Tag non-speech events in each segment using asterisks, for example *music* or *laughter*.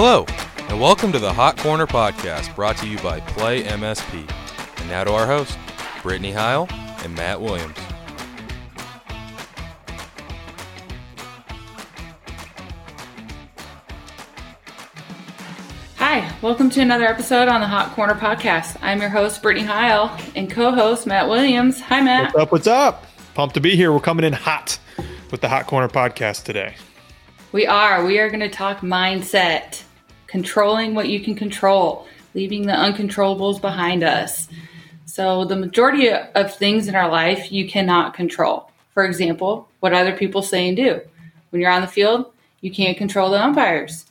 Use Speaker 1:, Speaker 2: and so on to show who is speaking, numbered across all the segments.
Speaker 1: Hello, and welcome to the Hot Corner Podcast brought to you by Play MSP. And now to our hosts, Brittney Heil and Matt Williams.
Speaker 2: Hi, welcome to another episode on the Hot Corner Podcast. I'm your host, Brittney Heil, and co host, Matt Williams. Hi, Matt.
Speaker 3: What's up? What's up? Pumped to be here. We're coming in hot with the Hot Corner Podcast today.
Speaker 2: We are. We are going to talk mindset, controlling what you can control, leaving the uncontrollables behind us. So, the majority of things in our life you cannot control. For example, what other people say and do. When you're on the field, you can't control the umpires.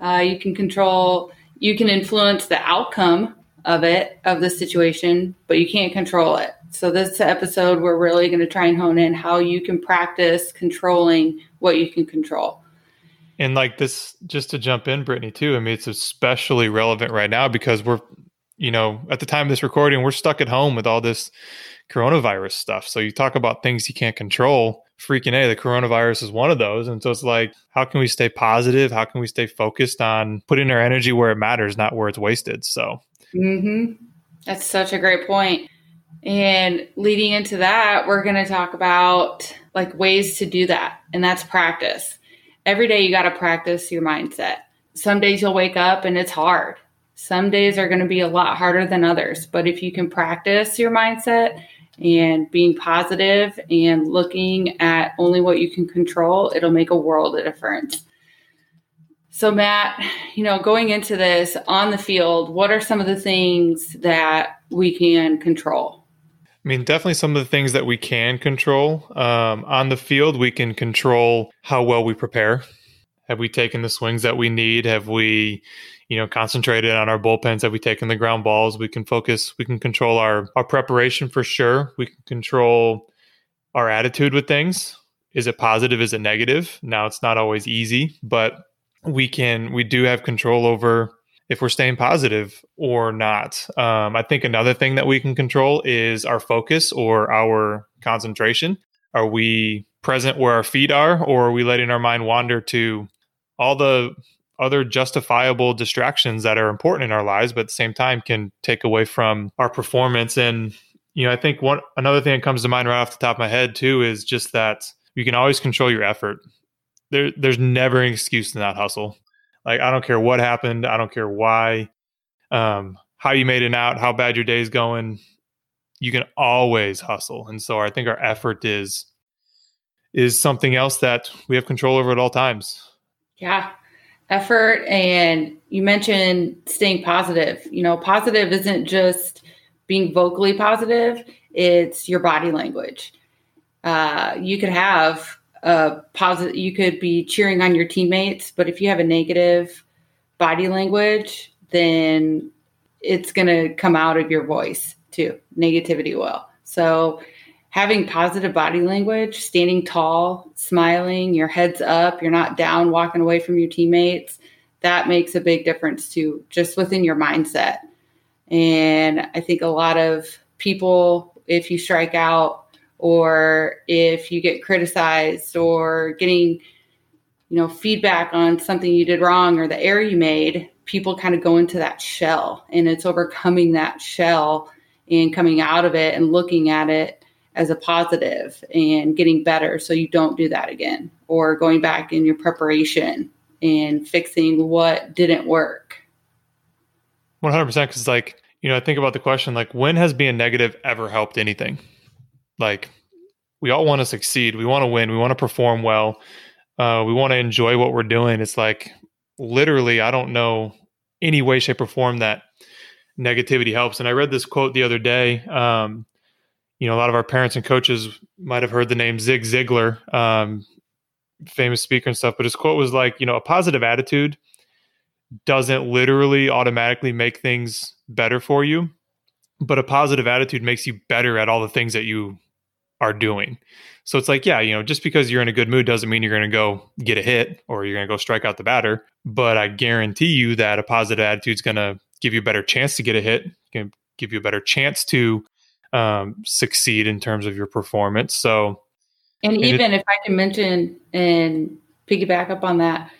Speaker 2: Uh, you can control, you can influence the outcome of it, of the situation, but you can't control it. So, this episode, we're really going to try and hone in how you can practice controlling what you can control.
Speaker 3: And like this, just to jump in, Brittney, too, I mean, it's especially relevant right now because we're, you know, at the time of this recording, we're stuck at home with all this coronavirus stuff. So you talk about things you can't control. Freaking A, the coronavirus is one of those. And so it's like, how can we stay positive? How can we stay focused on putting our energy where it matters, not where it's wasted? So,
Speaker 2: mm-hmm. that's such a great point. And leading into that, we're going to talk about like ways to do that. And that's practice every day you got to practice your mindset. Some days you'll wake up and it's hard. Some days are going to be a lot harder than others. But if you can practice your mindset and being positive and looking at only what you can control, it'll make a world of difference. So, Matt, you know, going into this on the field, what are some of the things that we can control?
Speaker 3: I mean, definitely some of the things that we can control. Um, on the field, we can control how well we prepare. Have we taken the swings that we need? Have we, you know, concentrated on our bullpens? Have we taken the ground balls? We can focus. We can control our our preparation for sure. We can control our attitude with things. Is it positive? Is it negative? Now, it's not always easy, but we can. We do have control over if we're staying positive or not. Um, I think another thing that we can control is our focus or our concentration. Are we present where our feet are, or are we letting our mind wander to all the other justifiable distractions that are important in our lives, but at the same time can take away from our performance? And you know, I think one another thing that comes to mind right off the top of my head too is just that you can always control your effort. There, there's never an excuse to not hustle. Like I don't care what happened, I don't care why, um, how you made it out, how bad your day's going. You can always hustle, and so I think our effort is is something else that we have control over at all times.
Speaker 2: Yeah, effort, and you mentioned staying positive. You know, positive isn't just being vocally positive; it's your body language. Uh, you could have uh, positive you could be cheering on your teammates but if you have a negative body language then it's going to come out of your voice too negativity will. So having positive body language standing tall smiling your head's up you're not down walking away from your teammates that makes a big difference too just within your mindset. And i think a lot of people if you strike out or if you get criticized or getting you know feedback on something you did wrong or the error you made people kind of go into that shell and it's overcoming that shell and coming out of it and looking at it as a positive and getting better so you don't do that again or going back in your preparation and fixing what didn't work.
Speaker 3: 100% because like you know i think about the question like when has being negative ever helped anything like we all want to succeed. We want to win. We want to perform well. Uh, we want to enjoy what we're doing. It's like literally, I don't know any way, shape, or form that negativity helps. And I read this quote the other day. Um, you know, a lot of our parents and coaches might have heard the name Zig Ziglar, um, famous speaker and stuff. But his quote was like, you know, a positive attitude doesn't literally automatically make things better for you but a positive attitude makes you better at all the things that you are doing. So it's like, yeah, you know, just because you're in a good mood doesn't mean you're going to go get a hit or you're going to go strike out the batter. But I guarantee you that a positive attitude is going to give you a better chance to get a hit, can give you a better chance to um, succeed in terms of your performance. So,
Speaker 2: and, and even it, if I can mention and piggyback up on that,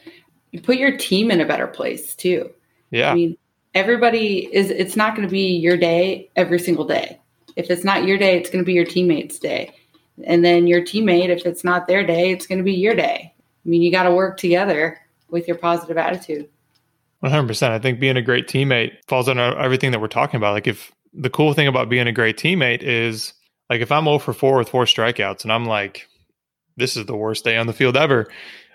Speaker 2: you put your team in a better place too.
Speaker 3: Yeah. I
Speaker 2: mean, everybody is, it's not going to be your day every single day. If it's not your day, it's going to be your teammate's day. And then your teammate, if it's not their day, it's going to be your day. I mean, you got to work together with your positive attitude.
Speaker 3: 100%. I think being a great teammate falls under everything that we're talking about. Like, if the cool thing about being a great teammate is, like, if I'm 0 for 4 with four strikeouts and I'm like, this is the worst day on the field ever.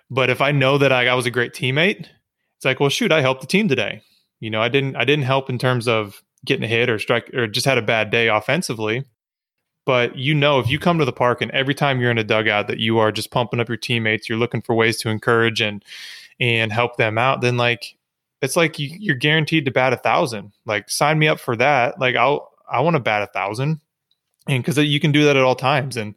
Speaker 3: But if I know that I, I was a great teammate, it's like, well, shoot, I helped the team today. You know, I didn't, I didn't help in terms of getting hit or strike or just had a bad day offensively. But you know, if you come to the park and every time you're in a dugout that you are just pumping up your teammates, you're looking for ways to encourage and and help them out, then like it's like you, you're guaranteed to bat a thousand. Like sign me up for that. Like I'll I want to bat a thousand, and because you can do that at all times. And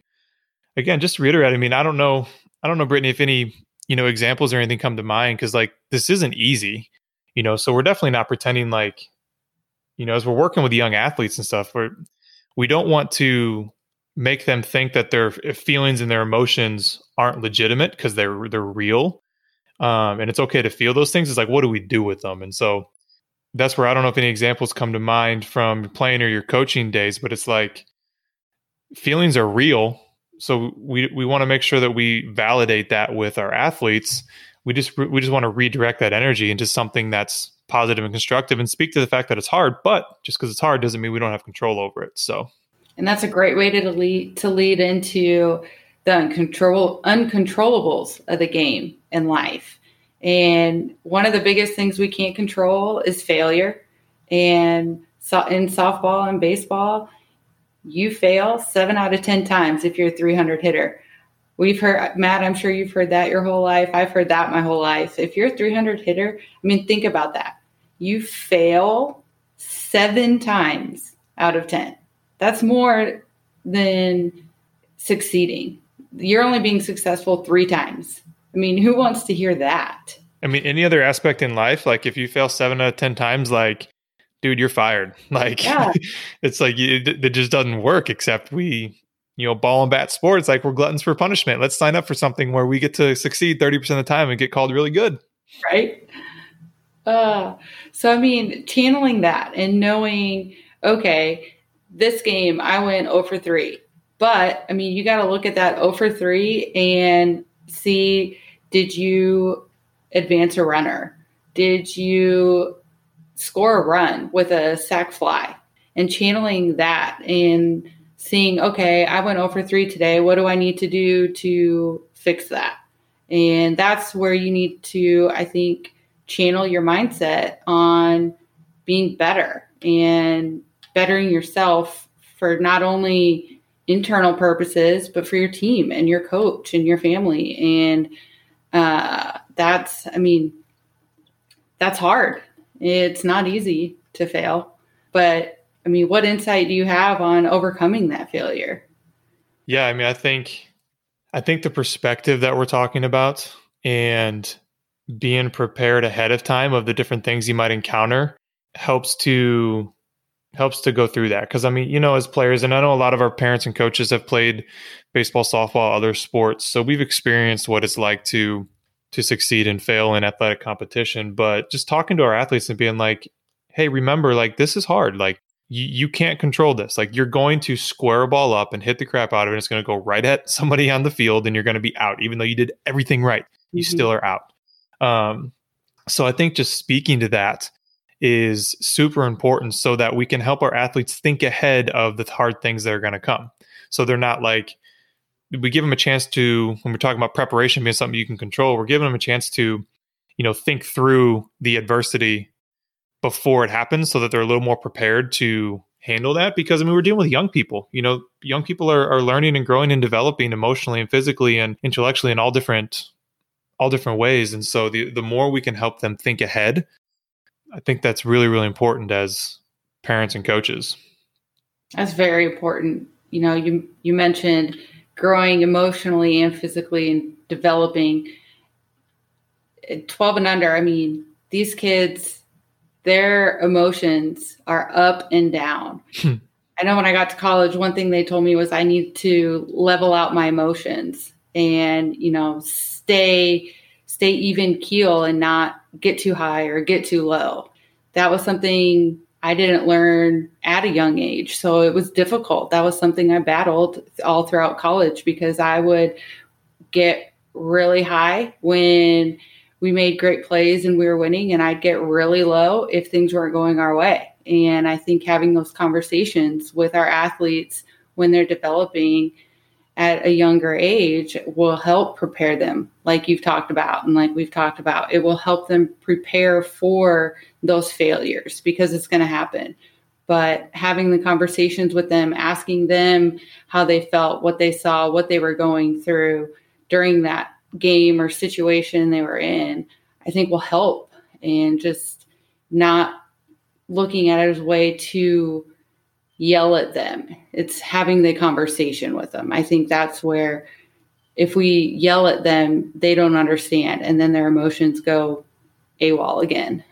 Speaker 3: again, just to reiterate, I mean, I don't know, I don't know, Brittney, if any you know examples or anything come to mind because like this isn't easy, you know. So we're definitely not pretending like you know, as we're working with young athletes and stuff, we're, we don't want to make them think that their feelings and their emotions aren't legitimate because they're they're real. Um, and it's okay to feel those things. It's like, what do we do with them? And so that's where I don't know if any examples come to mind from playing or your coaching days, but it's like feelings are real. So we we want to make sure that we validate that with our athletes. We just we just want to redirect that energy into something that's positive and constructive and speak to the fact that it's hard, but just because it's hard doesn't mean we don't have control over it. So,
Speaker 2: and that's a great way to lead to lead into the uncontrollable uncontrollables of the game and life. And one of the biggest things we can't control is failure. And so in softball and baseball, you fail seven out of 10 times if you're a 300 hitter. We've heard, Matt, I'm sure you've heard that your whole life. I've heard that my whole life. If you're a 300 hitter, I mean, think about that you fail seven times out of 10. That's more than succeeding. You're only being successful three times. I mean, who wants to hear that?
Speaker 3: I mean, any other aspect in life, like if you fail seven out of 10 times, like, dude, you're fired. *laughs* Like, yeah. *laughs* it's like it, it just doesn't work, except we, you know, ball and bat sports, like we're gluttons for punishment. Let's sign up for something where we get to succeed 30% of the time and get called really good.
Speaker 2: Right. Uh, so, I mean, channeling that and knowing, okay, this game I went 0 for 3. But, I mean, you got to look at that 0 for 3 and see did you advance a runner? Did you score a run with a sac fly? And channeling that and seeing, okay, I went over 3 today. What do I need to do to fix that? And that's where you need to, I think, channel your mindset on being better and bettering yourself for not only internal purposes but for your team and your coach and your family and uh, that's i mean that's hard it's not easy to fail but mean what insight do you have on overcoming that failure?
Speaker 3: Yeah i mean i think i think the perspective that we're talking about and being prepared ahead of time of the different things you might encounter helps to helps to go through that. Because i mean you know as players and i know a lot of our parents and coaches have played baseball softball other sports so we've experienced what it's like to to succeed and fail in athletic competition. But just talking to our athletes and being like hey remember like this is hard. Like you, you can't control this like you're going to square a ball up and hit the crap out of it it's going to go right at *laughs* somebody on the field and you're going to be out even though you did everything right you mm-hmm. still are out um, so I think just speaking to that is super important so that we can help our athletes think ahead of the hard things that are going to come. So they're not like, we give them a chance to, when we're talking about preparation being something you can control, we're giving them a chance to, you know, think through the adversity before it happens so that they're a little more prepared to handle that because I mean we're dealing with young people. You know, young people are, are learning and growing and developing emotionally and physically and intellectually in all different all different ways. And so the the more we can help them think ahead, I think that's really really important as parents and coaches.
Speaker 2: That's very important. You know, you you mentioned growing emotionally and physically and developing. At 12 and under, I mean, these kids, their emotions are up and down. Hmm. I know when I got to college, one thing they told me was I need to level out my emotions and, you know, stay stay even keel and not get too high or get too low. That was something I didn't learn at a young age. So it was difficult. That was something I battled all throughout college because I would get really high when we made great plays and we were winning, and I'd get really low if things weren't going our way. And I think having those conversations with our athletes when they're developing at a younger age will help prepare them, like you've talked about, and like we've talked about. It will help them prepare for those failures because it's going to happen. But having the conversations with them, asking them how they felt, what they saw, what they were going through during that game or situation they were in, I think will help. And just not looking at it as a way to yell at them. It's having the conversation with them. I think that's where if we yell at them, they don't understand and then their emotions go AWOL again.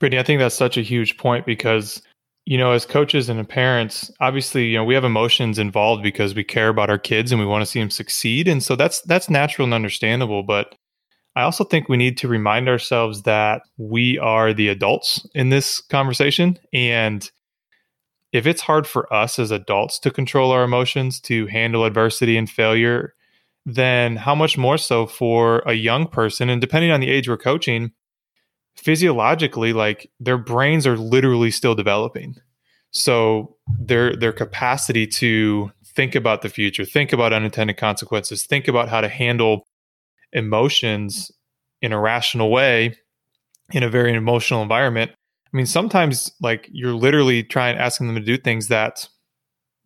Speaker 3: Brittney, I think that's such a huge point because, you know, as coaches and parents, obviously, you know, we have emotions involved because we care about our kids and we want to see them succeed. And so that's that's natural and understandable. But I also think we need to remind ourselves that we are the adults in this conversation. And if it's hard for us as adults to control our emotions, to handle adversity and failure, then how much more so for a young person? And depending on the age we're coaching, physiologically, like their brains are literally still developing. So their their capacity to think about the future, think about unintended consequences, think about how to handle emotions in a rational way in a very emotional environment I mean, sometimes like you're literally trying asking them to do things that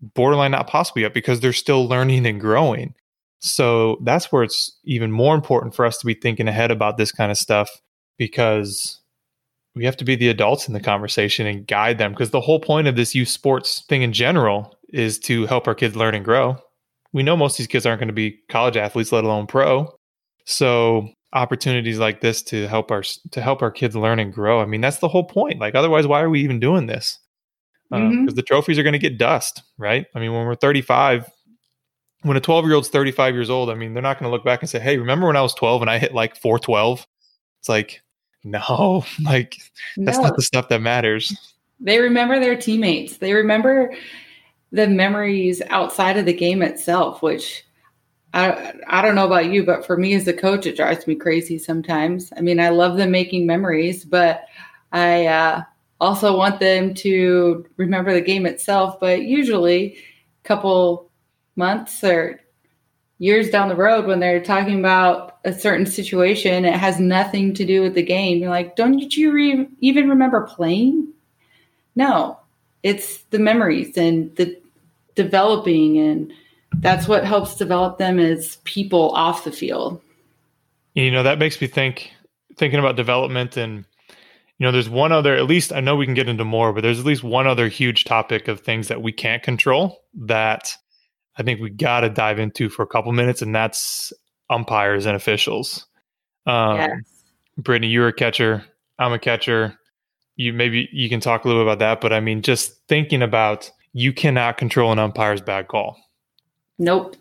Speaker 3: borderline not possible yet because they're still learning and growing. So that's where it's even more important for us to be thinking ahead about this kind of stuff because we have to be the adults in the conversation and guide them because the whole point of this youth sports thing in general is to help our kids learn and grow. We know most of these kids aren't going to be college athletes, let alone pro. So opportunities like this to help our to help our kids learn and grow. I mean, that's the whole point. Like, otherwise, why are we even doing this? Because um, mm-hmm. the trophies are going to get dust, right? I mean, when we're 35, when a 12 year old's 35 years old, I mean, they're not going to look back and say, "Hey, remember when I was 12 and I hit like 412?" It's like, no, *laughs* like that's no. not the stuff that matters.
Speaker 2: They remember their teammates. They remember the memories outside of the game itself, which I, I don't know about you, but for me as a coach, it drives me crazy sometimes. I mean, I love them making memories, but I uh, also want them to remember the game itself. But usually, a couple months or years down the road, when they're talking about a certain situation, it has nothing to do with the game. You're like, don't you re- even remember playing? No, it's the memories and the developing and that's what helps develop them as people off the field.
Speaker 3: You know, that makes me think thinking about development and you know, there's one other at least I know we can get into more, but there's at least one other huge topic of things that we can't control that I think we got to dive into for a couple minutes and that's umpires and officials. Um yes. Brittney, you're a catcher, I'm a catcher. You maybe you can talk a little bit about that, but I mean just thinking about you cannot control an umpire's bad call
Speaker 2: Nope.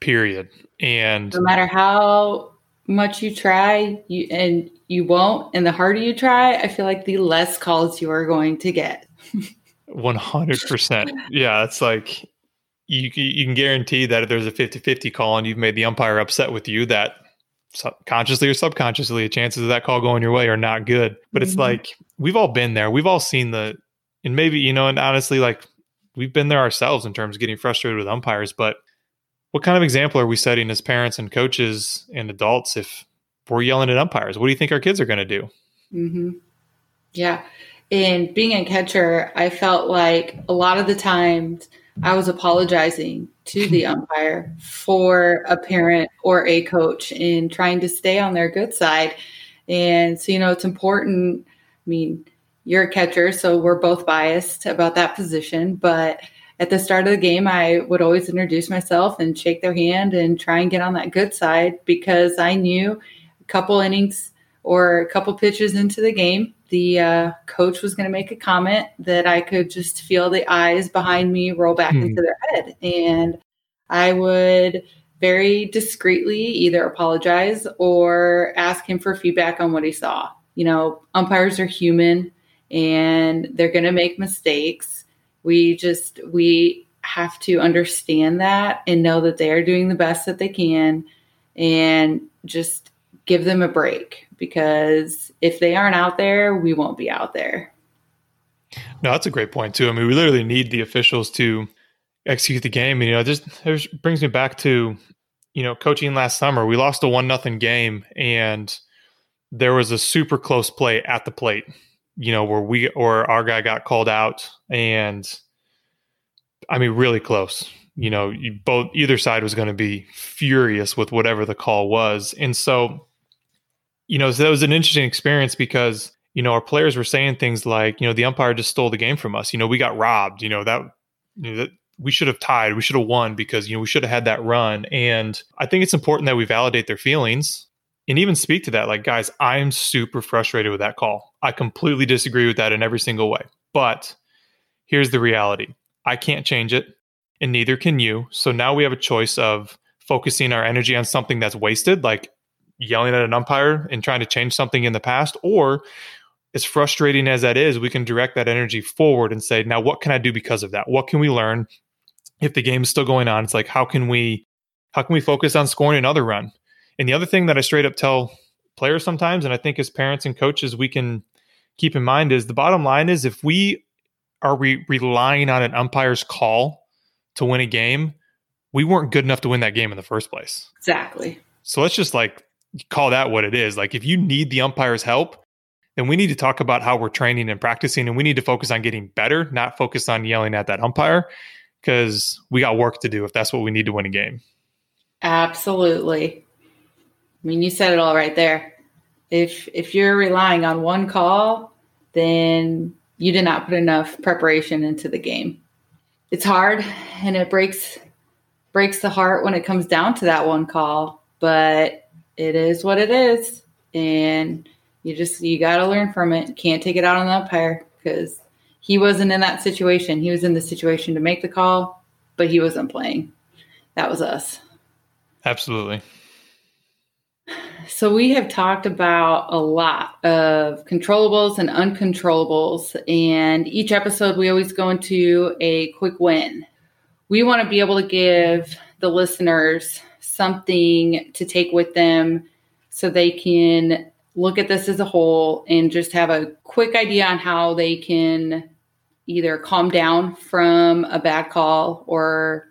Speaker 3: Period. And
Speaker 2: no matter how much you try, you and you won't, and the harder you try, I feel like the less calls you are going to get. *laughs*
Speaker 3: One hundred percent. Yeah, it's like you you can guarantee that if there's a 50-50 call and you've made the umpire upset with you, that consciously or subconsciously, the chances of that call going your way are not good. But it's mm-hmm. like we've all been there. We've all seen the, and maybe you know, and honestly, like we've been there ourselves in terms of getting frustrated with umpires, but what kind of example are we setting as parents and coaches and adults if we're yelling at umpires? What do you think our kids are going to do?
Speaker 2: Mm-hmm. Yeah. And being a catcher, I felt like a lot of the times I was apologizing to the *laughs* umpire for a parent or a coach in trying to stay on their good side. And so, you know, it's important. I mean, you're a catcher, so we're both biased about that position, but at the start of the game, I would always introduce myself and shake their hand and try and get on that good side because I knew a couple innings or a couple pitches into the game, the uh, coach was going to make a comment that I could just feel the eyes behind me roll back hmm. into their head. And I would very discreetly either apologize or ask him for feedback on what he saw. You know, umpires are human and they're going to make mistakes. We just, we have to understand that and know that they are doing the best that they can and just give them a break because if they aren't out there, we won't be out there.
Speaker 3: No, that's a great point too. I mean, we literally need the officials to execute the game. You know, just this brings me back to, you know, coaching last summer. We lost a one nothing game, and there was a super close play at the plate. You know, where we or our guy got called out, and I mean, really close. You know, you both either side was going to be furious with whatever the call was, and so, you know, so that was an interesting experience because you know our players were saying things like, you know, the umpire just stole the game from us. You know, we got robbed. You know that you know, that we should have tied. We should have won because, you know, we should have had that run. And I think it's important that we validate their feelings and even speak to that. Like, guys, I'm super frustrated with that call. I completely disagree with that in every single way. But here's the reality I can't change it, and neither can you. So now we have a choice of focusing our energy on something that's wasted, like yelling at an umpire and trying to change something in the past, or as frustrating as that is, we can direct that energy forward and say, now what can I do because of that? What can we learn? if the game is still going on, it's like how can we how can we focus on scoring another run? And the other thing that I straight up tell players sometimes, and I think as parents and coaches we can keep in mind is the bottom line is if we are re- relying on an umpire's call to win a game, we weren't good enough to win that game in the first place.
Speaker 2: Exactly.
Speaker 3: So let's just like call that what it is. Like if you need the umpire's help, then we need to talk about how we're training and practicing and we need to focus on getting better, not focus on yelling at that umpire because we got work to do if that's what we need to win a game.
Speaker 2: Absolutely. I mean, you said it all right there. If if you're relying on one call, then you did not put enough preparation into the game. It's hard and it breaks breaks the heart when it comes down to that one call, but it is what it is and you just you got to learn from it. Can't take it out on the umpire because he wasn't in that situation. He was in the situation to make the call, but he wasn't playing. That was us.
Speaker 3: Absolutely.
Speaker 2: So we have talked about a lot of controllables and uncontrollables, and each episode we always go into a quick win. We want to be able to give the listeners something to take with them so they can look at this as a whole and just have a quick idea on how they can either calm down from a bad call or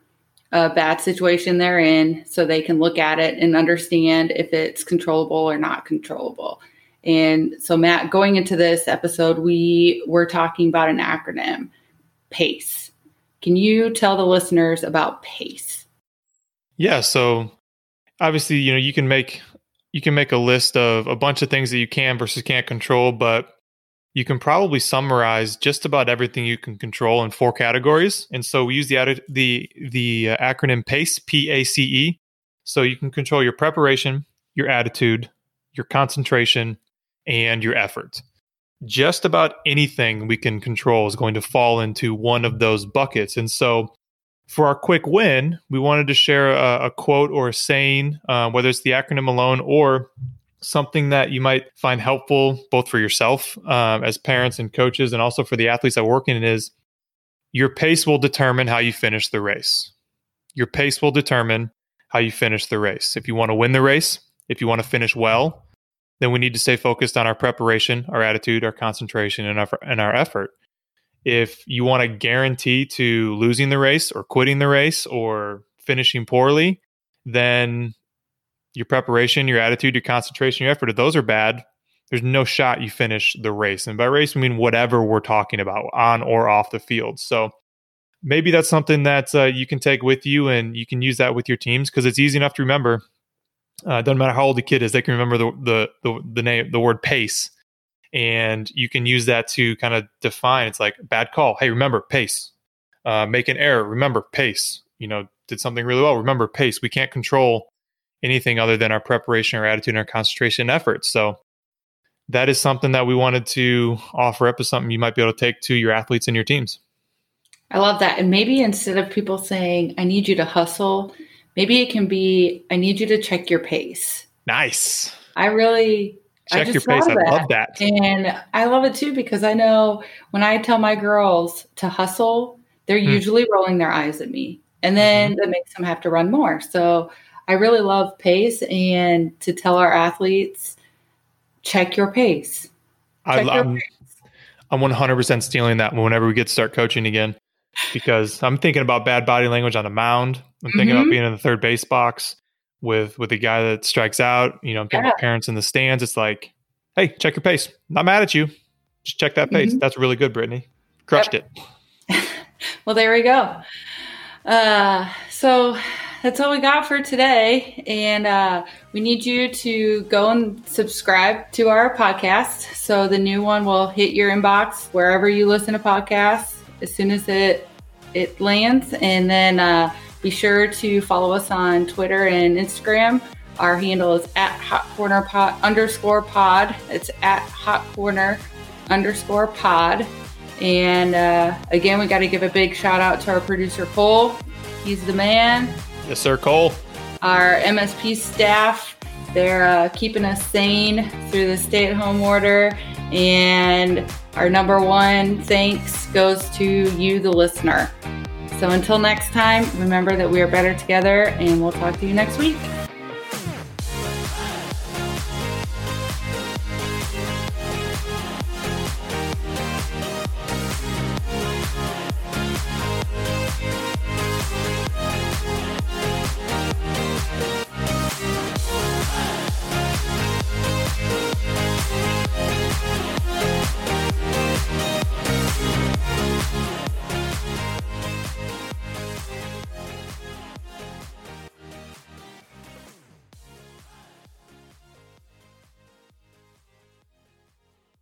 Speaker 2: a bad situation they're in so they can look at it and understand if it's controllable or not controllable. And so, Matt, going into this episode, we were talking about an acronym PACE. Can you tell the listeners about PACE?
Speaker 3: Yeah. So, obviously, you know, you can make you can make a list of a bunch of things that you can versus can't control, but you can probably summarize just about everything you can control in four categories. And so we use the the the uh, acronym PACE, P A C E. So you can control your preparation, your attitude, your concentration, and your effort. Just about anything we can control is going to fall into one of those buckets. And so for our quick win, we wanted to share a, a quote or a saying, uh, whether it's the acronym alone or something that you might find helpful both for yourself um, as parents and coaches and also for the athletes that work in is your pace will determine how you finish the race. Your pace will determine how you finish the race. If you want to win the race if you want to finish well then we need to stay focused on our preparation our attitude our concentration and our, and our effort if you want to guarantee to losing the race or quitting the race or finishing poorly then your preparation, your attitude, your concentration, your effort, if those are bad, there's no shot you finish the race. And by race, we mean whatever we're talking about on or off the field. So maybe that's something that uh, you can take with you and you can use that with your teams because it's easy enough to remember. Uh, doesn't matter how old the kid is, they can remember the, the, the, the name, the word pace. And you can use that to kind of define it's like bad call. Hey, remember pace. Uh, make an error. Remember pace. You know, did something really well. Remember pace. We can't control anything other than our preparation, our attitude, and our concentration efforts. So that is something that we wanted to offer up as something you might be able to take to your athletes and your teams.
Speaker 2: I love that. And maybe instead of people saying, I need you to hustle, maybe it can be I need you to check your pace.
Speaker 3: Nice.
Speaker 2: I really
Speaker 3: check your pace. I love that.
Speaker 2: And I love it too because I know when I tell my girls to hustle, they're mm. usually rolling their eyes at me. And then mm-hmm. that makes them have to run more. So I really love pace and to tell our athletes, check your pace.
Speaker 3: Check I, am I'm 100% stealing that whenever we get to start coaching again because I'm thinking about bad body language on a mound. I'm thinking mm-hmm. about being in the third base box with with the guy that strikes out. You know, yeah. parents in the stands. It's like, hey, check your pace. Not mad at you. Just check that pace. Mm-hmm. That's really good, Brittney. Crushed yep.
Speaker 2: it. *laughs* *laughs* well, there we go. Uh, so that's all we got for today. And uh, we need you to go and subscribe to our podcast. So the new one will hit your inbox wherever you listen to podcasts as soon as it it lands. And then uh, be sure to follow us on Twitter and Instagram. Our handle is at hot corner pod underscore pod. It's at hot corner underscore pod. And uh, again, we got to give a big shout out to our producer, Cole. He's the man.
Speaker 3: Yes, sir, Cole.
Speaker 2: Our MSP staff, they're uh, keeping us sane through the stay at home order. And our number one thanks goes to you, the listener. So until next time, remember that we are better together, and we'll talk to you next week.